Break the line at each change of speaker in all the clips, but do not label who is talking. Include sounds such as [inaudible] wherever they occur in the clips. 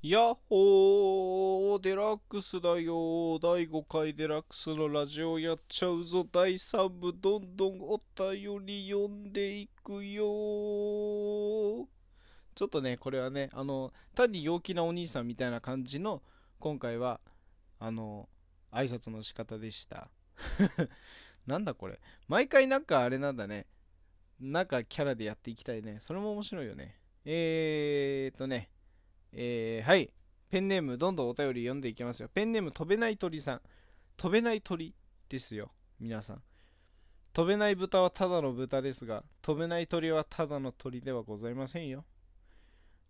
ヤッホーデラックスだよ第5回デラックスのラジオやっちゃうぞ第3部どんどんお便り読んでいくよちょっとねこれはねあの単に陽気なお兄さんみたいな感じの今回はあの挨拶の仕方でした。[laughs] なんだこれ。毎回なんかあれなんだねなんかキャラでやっていきたいね。それも面白いよね。えーっとね。えー、はい。ペンネーム、どんどんお便り読んでいきますよ。ペンネーム、飛べない鳥さん。飛べない鳥ですよ。皆さん。飛べない豚はただの豚ですが、飛べない鳥はただの鳥ではございませんよ。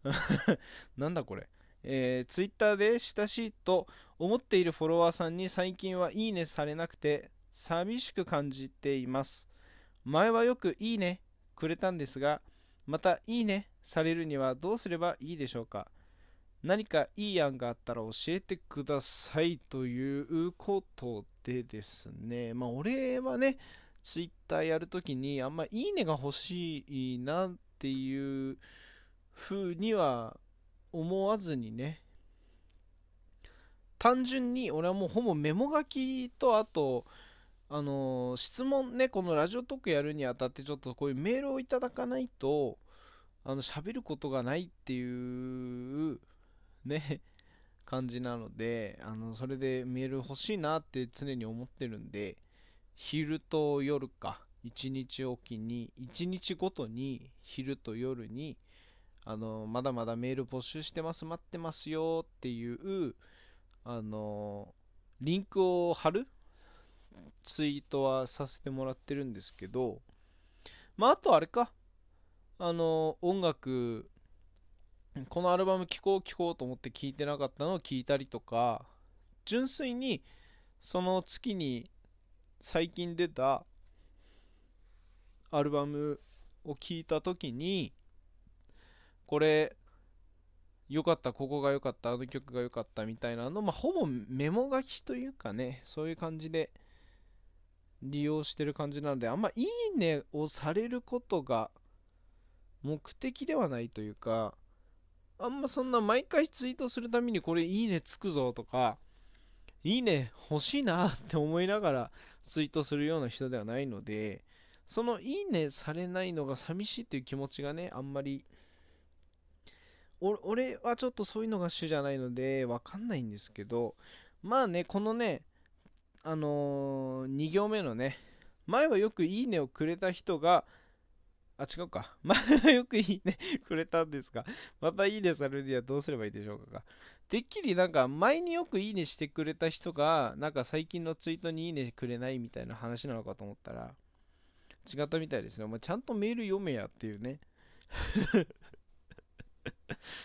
[laughs] なんだこれ。えー、ツイッターで親しいと思っているフォロワーさんに最近はいいねされなくて寂しく感じています。前はよくいいねくれたんですが、またいいねされるにはどうすればいいでしょうか何かいい案があったら教えてくださいということでですね、まあ俺はね、ツイッターやるときにあんまいいねが欲しいなっていう風には思わずにね、単純に俺はもうほぼメモ書きとあと、あの、質問ね、このラジオトークやるにあたってちょっとこういうメールをいただかないと、あの、喋ることがないっていうね、感じなので、あの、それでメール欲しいなって常に思ってるんで、昼と夜か、1日おきに、1日ごとに、昼と夜に、あの、まだまだメール募集してます、待ってますよっていう、あの、リンクを貼るツイートはさせてもらってるんですけど、まあ、あとあれか、あの、音楽 [laughs] このアルバム聴こう聴こうと思って聴いてなかったのを聴いたりとか、純粋にその月に最近出たアルバムを聴いた時に、これ良かった、ここが良かった、あの曲が良かったみたいなの、まあ、ほぼメモ書きというかね、そういう感じで利用してる感じなので、あんまいいねをされることが目的ではないというか、あんまそんな毎回ツイートするためにこれいいねつくぞとか、いいね欲しいなって思いながらツイートするような人ではないので、そのいいねされないのが寂しいっていう気持ちがね、あんまり、俺はちょっとそういうのが主じゃないので、わかんないんですけど、まあね、このね、あのー、2行目のね、前はよくいいねをくれた人が、あ、違うか。[laughs] まあ、よくいいね [laughs] くれたんですが、またいいねされるにはどうすればいいでしょうか。てっきりなんか、前によくいいねしてくれた人が、なんか最近のツイートにいいねくれないみたいな話なのかと思ったら、違ったみたいですね。お前ちゃんとメール読めやっていうね。[laughs]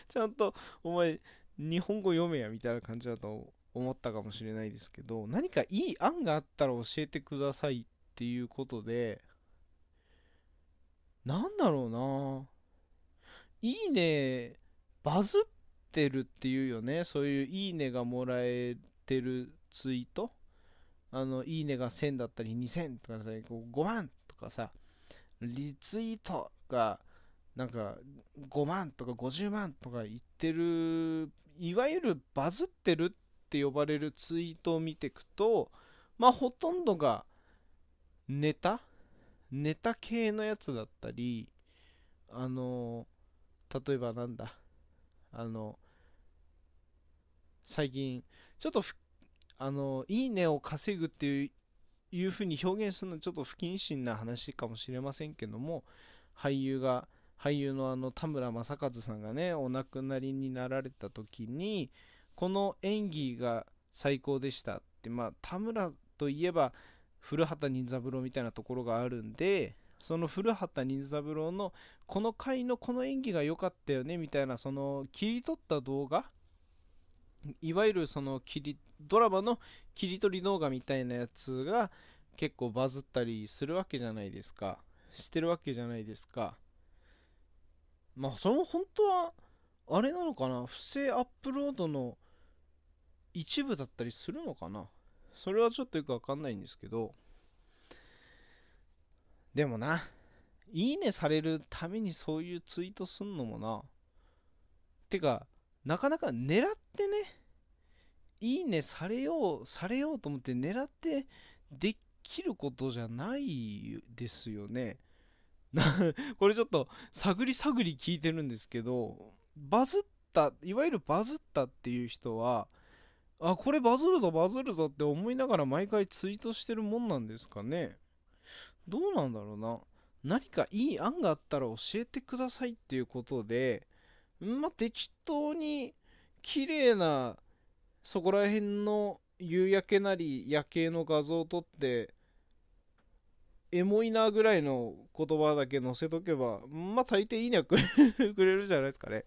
ちゃんと、お前、日本語読めやみたいな感じだと思ったかもしれないですけど、何かいい案があったら教えてくださいっていうことで、なんだろうな。いいね、バズってるっていうよね。そういういいねがもらえてるツイート。あの、いいねが1000だったり2000とかさ、5万とかさ、リツイートがなんか5万とか50万とか言ってる、いわゆるバズってるって呼ばれるツイートを見ていくと、まあほとんどがネタネタ系のやつだったり、あの、例えばなんだ、あの、最近、ちょっとあの、いいねを稼ぐっていういう風に表現するのはちょっと不謹慎な話かもしれませんけども、俳優が、俳優のあの田村正和さんがね、お亡くなりになられた時に、この演技が最高でしたって、まあ、田村といえば、古畑任三郎みたいなところがあるんで、その古畑任三郎のこの回のこの演技が良かったよねみたいなその切り取った動画いわゆるその切りドラマの切り取り動画みたいなやつが結構バズったりするわけじゃないですか。してるわけじゃないですか。まあそれも本当はあれなのかな？不正アップロードの一部だったりするのかな？それはちょっとよくわかんないんですけど、でもな、いいねされるためにそういうツイートすんのもな。てか、なかなか狙ってね、いいねされよう、されようと思って狙ってできることじゃないですよね。これちょっと探り探り聞いてるんですけど、バズった、いわゆるバズったっていう人は、あ、これバズるぞ、バズるぞって思いながら毎回ツイートしてるもんなんですかね。どうなんだろうな。何かいい案があったら教えてくださいっていうことで、まあ、適当に綺麗なそこら辺の夕焼けなり夜景の画像を撮ってエモいなぐらいの言葉だけ載せとけばまあ大抵いいねは [laughs] くれるじゃないですかね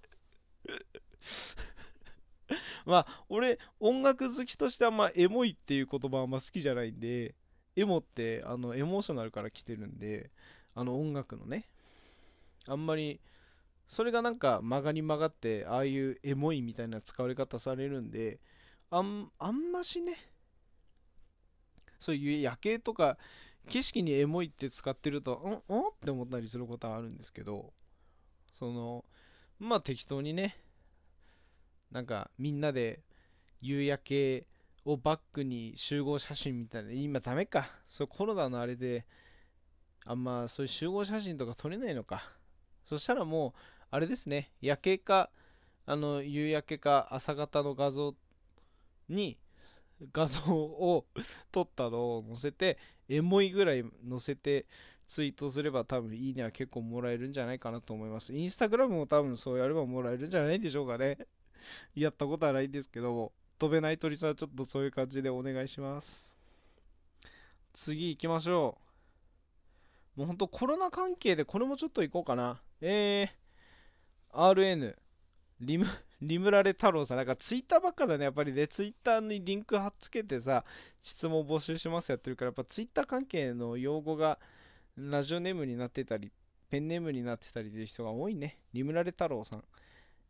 まあ俺音楽好きとしてはまあエモいっていう言葉はあんま好きじゃないんでエモってあのエモーショナルから来てるんであの音楽のねあんまりそれがなんか曲がり曲がってああいうエモいみたいな使われ方されるんであんあんましねそういう夜景とか景色にエモいって使ってるとんん？って思ったりすることはあるんですけどそのまあ適当にねなんかみんなで夕焼けをバックに集合写真みたいな今ダメかそうコロナのあれであんまそういう集合写真とか撮れないのかそしたらもうあれですね夜景かあの夕焼けか朝方の画像に画像を撮ったのを載せて、エモいぐらい載せてツイートすれば多分いいねは結構もらえるんじゃないかなと思います。インスタグラムも多分そうやればもらえるんじゃないでしょうかね。[laughs] やったことはないんですけども、飛べない鳥さんはちょっとそういう感じでお願いします。次行きましょう。もうほんとコロナ関係でこれもちょっと行こうかな。えー、RN、リム、リムラレ太郎さん、なんかツイッターばっかだね、やっぱりね、ツイッターにリンク貼っつけてさ、質問募集しますやってるから、やっぱツイッター関係の用語がラジオネームになってたり、ペンネームになってたりという人が多いね。リムラレ太郎さん。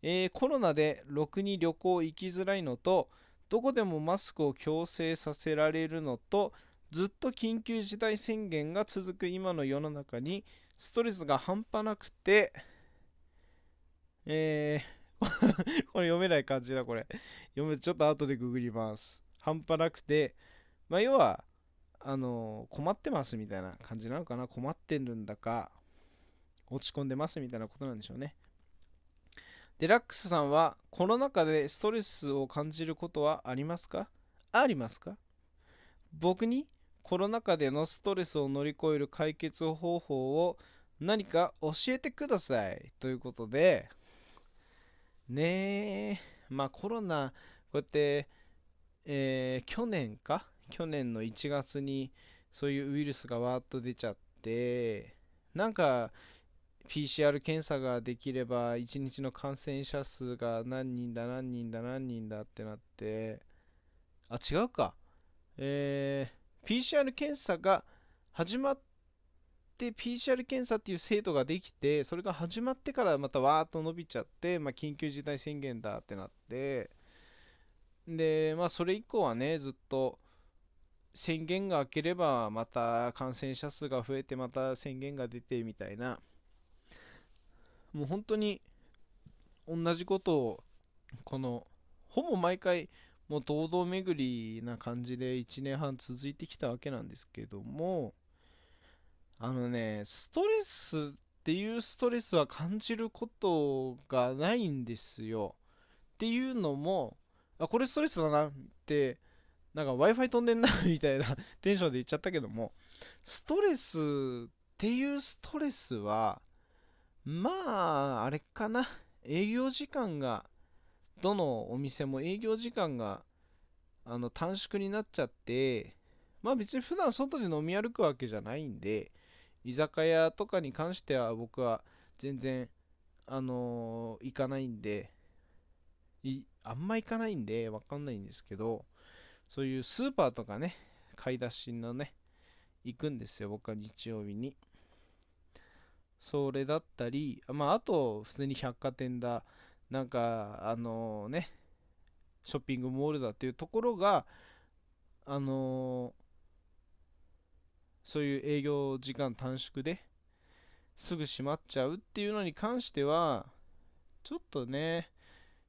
えー、コロナでろくに旅行行きづらいのと、どこでもマスクを強制させられるのと、ずっと緊急事態宣言が続く今の世の中に、ストレスが半端なくて、えー、[laughs] これ読めない感じだ、これ。読め、ちょっと後でググります。半端なくて、まあ、要は、あの困ってますみたいな感じなのかな？困ってるんだか、落ち込んでますみたいなことなんでしょうね。デラックスさんは、コロナ禍でストレスを感じることはありますか？ありますか？僕にコロナ禍でのストレスを乗り越える解決方法を何か教えてください。ということで、ねえ、まあコロナ、こうやって、えー、去年か？去年の1月にそういうウイルスがわーっと出ちゃって、なんか PCR 検査ができれば1日の感染者数が何人だ何人だ何人だってなって、あ、違うか。えー、PCR 検査が始まっで PCR 検査っていう制度ができて、それが始まってからまたわーっと伸びちゃって、まあ、緊急事態宣言だってなって、で、まあ、それ以降はね、ずっと宣言が明ければ、また感染者数が増えて、また宣言が出てみたいな、もう本当に同じことを、この、ほぼ毎回、もう堂々巡りな感じで1年半続いてきたわけなんですけども、あのね、ストレスっていうストレスは感じることがないんですよ。っていうのも、あ、これストレスだなって、なんか Wi-Fi 飛んでんなみたいな [laughs] テンションで言っちゃったけども、ストレスっていうストレスは、まあ、あれかな。営業時間が、どのお店も営業時間が、あの、短縮になっちゃって、まあ別に普段外で飲み歩くわけじゃないんで、居酒屋とかに関しては僕は全然、あのー、行かないんで、あんま行かないんでわかんないんですけど、そういうスーパーとかね、買い出しのね、行くんですよ、僕は日曜日に。それだったり、まあ、あと、普通に百貨店だ、なんか、あの、ね、ショッピングモールだっていうところが、あのそういう営業時間短縮ですぐ閉まっちゃうっていうのに関しては、ちょっとね、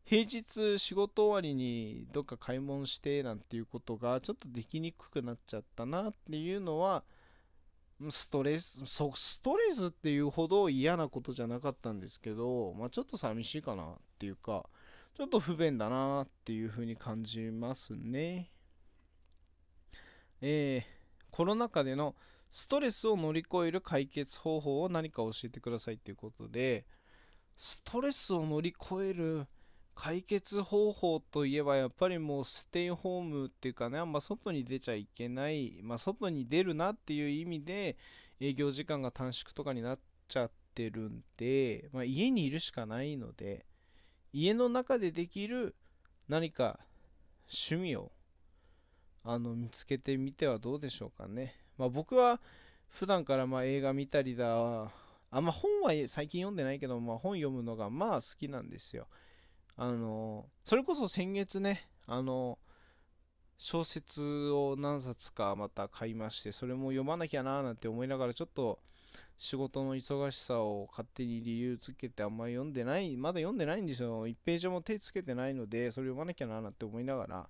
平日仕事終わりにどっか買い物してなんていうことがちょっとできにくくなっちゃったなっていうのはストレスそストレスっていうほど嫌なことじゃなかったんですけど、まあ、ちょっと寂しいかなっていうかちょっと不便だなっていうふうに感じますね。えー、コロナ禍でのストレスを乗り越える解決方法を何か教えてくださいということでストレスを乗り越える解決方法といえばやっぱりもうステイホームっていうかね、あんま外に出ちゃいけない、まあ、外に出るなっていう意味で営業時間が短縮とかになっちゃってるんで、まあ、家にいるしかないので、家の中でできる何か趣味をあの見つけてみてはどうでしょうかね。まあ、僕は普段からま映画見たりだ、あんま本は最近読んでないけど、まあ、本読むのがまあ好きなんですよ。あの、それこそ先月ね、あの、小説を何冊かまた買いまして、それも読まなきゃなーなんて思いながら、ちょっと仕事の忙しさを勝手に理由つけてあんまり読んでない、まだ読んでないんですよ。1ページも手つけてないので、それ読まなきゃなーなんて思いながら、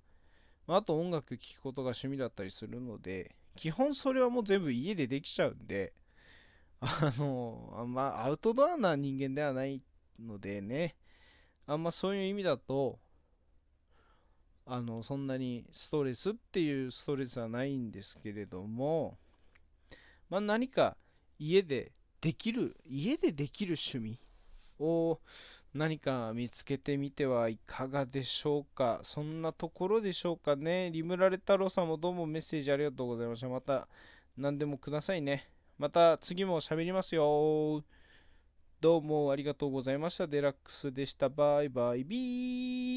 まあ、あと音楽聴くことが趣味だったりするので、基本それはもう全部家でできちゃうんで、あの、あんまアウトドアな人間ではないのでね、あんまそういう意味だと、あの、そんなにストレスっていうストレスはないんですけれども、まあ、何か家でできる、家でできる趣味を何か見つけてみてはいかがでしょうか？そんなところでしょうかね？リムラレ太郎さんもどうもメッセージありがとうございました。また何でもくださいね。また次も喋りますよ。どうもありがとうございました。デラックスでした。バイバイビー。